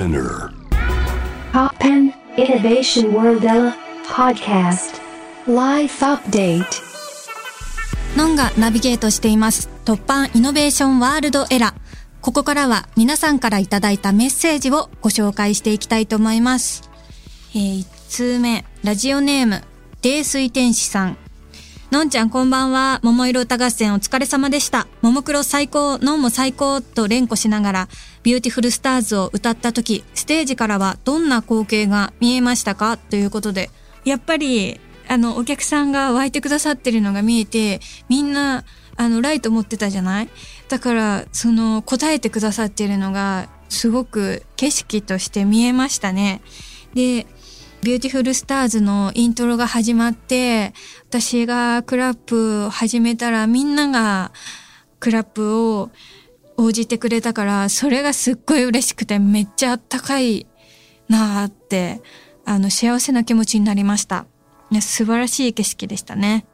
Spinner. Poppen Innovation World Podcast Life Update ノンがナビゲートしています突版イノベーションワールドエラーここからは皆さんからいただいたメッセージをご紹介していきたいと思います。えー、1通目、ラジオネーム、泥水天使さん。のんちゃんこんばんは。桃色歌合戦お疲れ様でした。ももクロ最高、のんも最高と連呼しながら、ビューティフルスターズを歌った時、ステージからはどんな光景が見えましたか？ということで、やっぱり、あの、お客さんが湧いてくださってるのが見えて、みんな、あの、ライト持ってたじゃない？だから、その、答えてくださってるのが、すごく景色として見えましたね。で、ビューティフルスターズのイントロが始まって、私がクラップを始めたらみんながクラップを応じてくれたから、それがすっごい嬉しくてめっちゃあったかいなーって、あの、幸せな気持ちになりました。素晴らしい景色でしたね。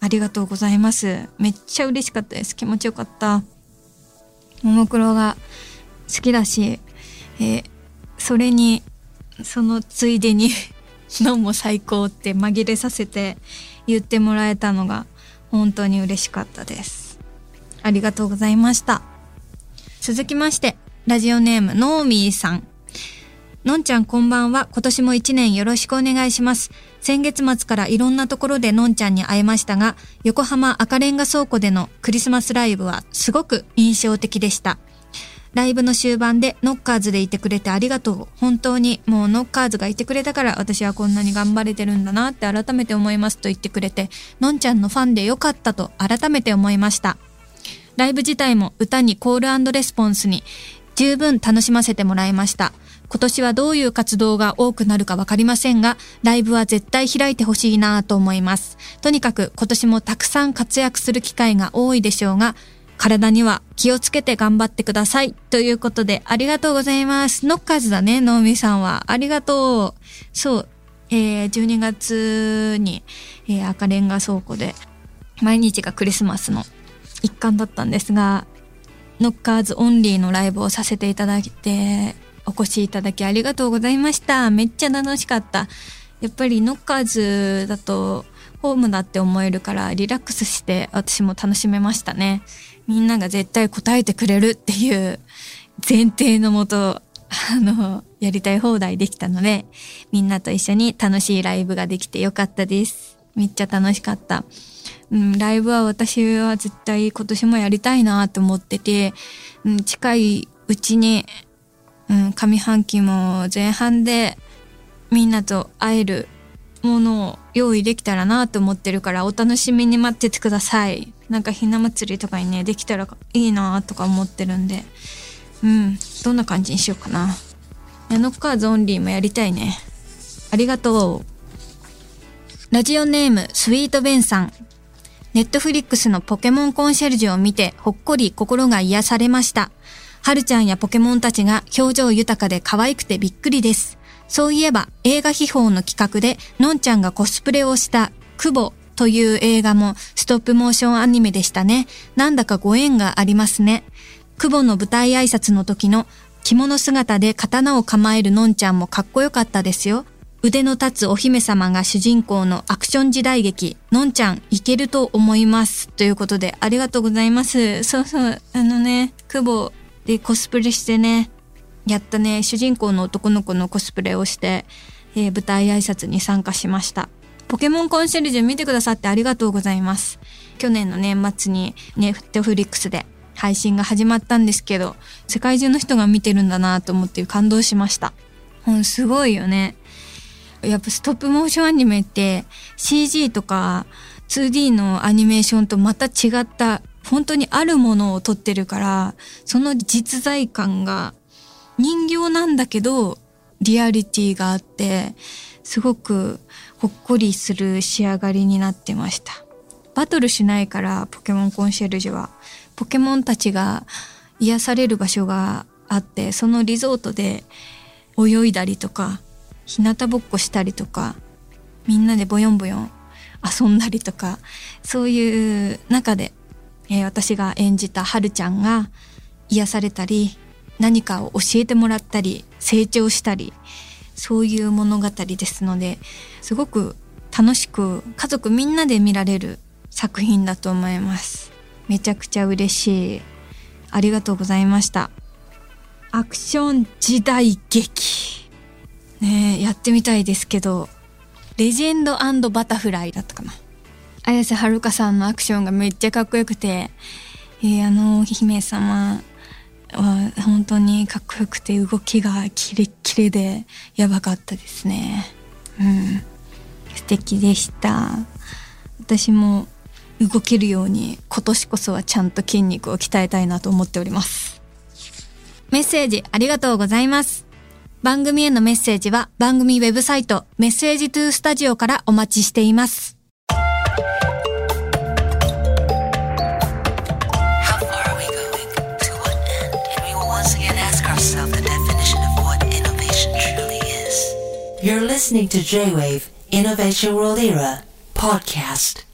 ありがとうございます。めっちゃ嬉しかったです。気持ちよかった。ももクロが好きだし、えーそれに、そのついでに、のも最高って紛れさせて言ってもらえたのが本当に嬉しかったです。ありがとうございました。続きまして、ラジオネーム、ノーミーさん。のんちゃんこんばんは。今年も一年よろしくお願いします。先月末からいろんなところでのんちゃんに会えましたが、横浜赤レンガ倉庫でのクリスマスライブはすごく印象的でした。ライブの終盤でノッカーズでいてくれてありがとう。本当にもうノッカーズがいてくれたから私はこんなに頑張れてるんだなって改めて思いますと言ってくれて、のんちゃんのファンでよかったと改めて思いました。ライブ自体も歌にコールレスポンスに十分楽しませてもらいました。今年はどういう活動が多くなるかわかりませんが、ライブは絶対開いてほしいなと思います。とにかく今年もたくさん活躍する機会が多いでしょうが、体には気をつけて頑張ってください。ということで、ありがとうございます。ノッカーズだね、ノーミさんは。ありがとう。そう、えー、12月に、えー赤レンガ倉庫で、毎日がクリスマスの一環だったんですが、ノッカーズオンリーのライブをさせていただいて、お越しいただきありがとうございました。めっちゃ楽しかった。やっぱりノッカーズだとホームだって思えるからリラックスして私も楽しめましたね。みんなが絶対答えてくれるっていう前提のもと、あの、やりたい放題できたので、みんなと一緒に楽しいライブができてよかったです。めっちゃ楽しかった。うん、ライブは私は絶対今年もやりたいなと思ってて、うん、近いうちに、うん、上半期も前半でみんなと会えるものを用意できたらなと思ってるからお楽しみに待っててください。なんかひな祭りとかにね、できたらいいなとか思ってるんで、うん、どんな感じにしようかな。ヤノカーズオンリーもやりたいね。ありがとう。ラジオネーム、スイートベンさん。ネットフリックスのポケモンコンシェルジュを見てほっこり心が癒されました。はるちゃんやポケモンたちが表情豊かで可愛くてびっくりです。そういえば映画秘宝の企画でのんちゃんがコスプレをしたクボという映画もストップモーションアニメでしたね。なんだかご縁がありますね。クボの舞台挨拶の時の着物姿で刀を構えるのんちゃんもかっこよかったですよ。腕の立つお姫様が主人公のアクション時代劇、のんちゃんいけると思います。ということで、ありがとうございます。そうそう、あのね、久保でコスプレしてね、やったね、主人公の男の子のコスプレをして、えー舞台挨拶に参加しました。ポケモンコンシェルジュ見てくださってありがとうございます。去年の年末にネットフリックスで配信が始まったんですけど、世界中の人が見てるんだなと思って感動しました。うん、すごいよね。やっぱストップモーションアニメって CG とか 2D のアニメーションとまた違った本当にあるものを撮ってるからその実在感が人形なんだけどリアリティがあってすごくほっこりする仕上がりになってました。バトルしないからポケモンコンシェルジュは。ポケモンたちが癒される場所があってそのリゾートで泳いだりとか日向ぼっこしたりとかみんなでボヨンボヨン遊んだりとかそういう中で、えー私が演じたはるちゃんが癒されたり何かを教えてもらったり成長したりそういう物語ですのですごく楽しく家族みんなで見られる作品だと思います。めちゃくちゃ嬉しい。ありがとうございました。アクション時代劇。ねやってみたいですけどレジェンドバタフライだったかな。綾瀬はるかさんのアクションがめっちゃかっこよくて、えー、あのお姫様は本当にかっこよくて動きがキレッキレでやばかったですね。うん。素敵でした。私も動けるように今年こそはちゃんと筋肉を鍛えたいなと思っております。メッセージありがとうございます。番組へのメッセージは番組ウェブサイトメッセージトゥースタジオからお待ちしています。yourself the definition of what innovation truly is. You're listening to J Wave Innovation World Era podcast.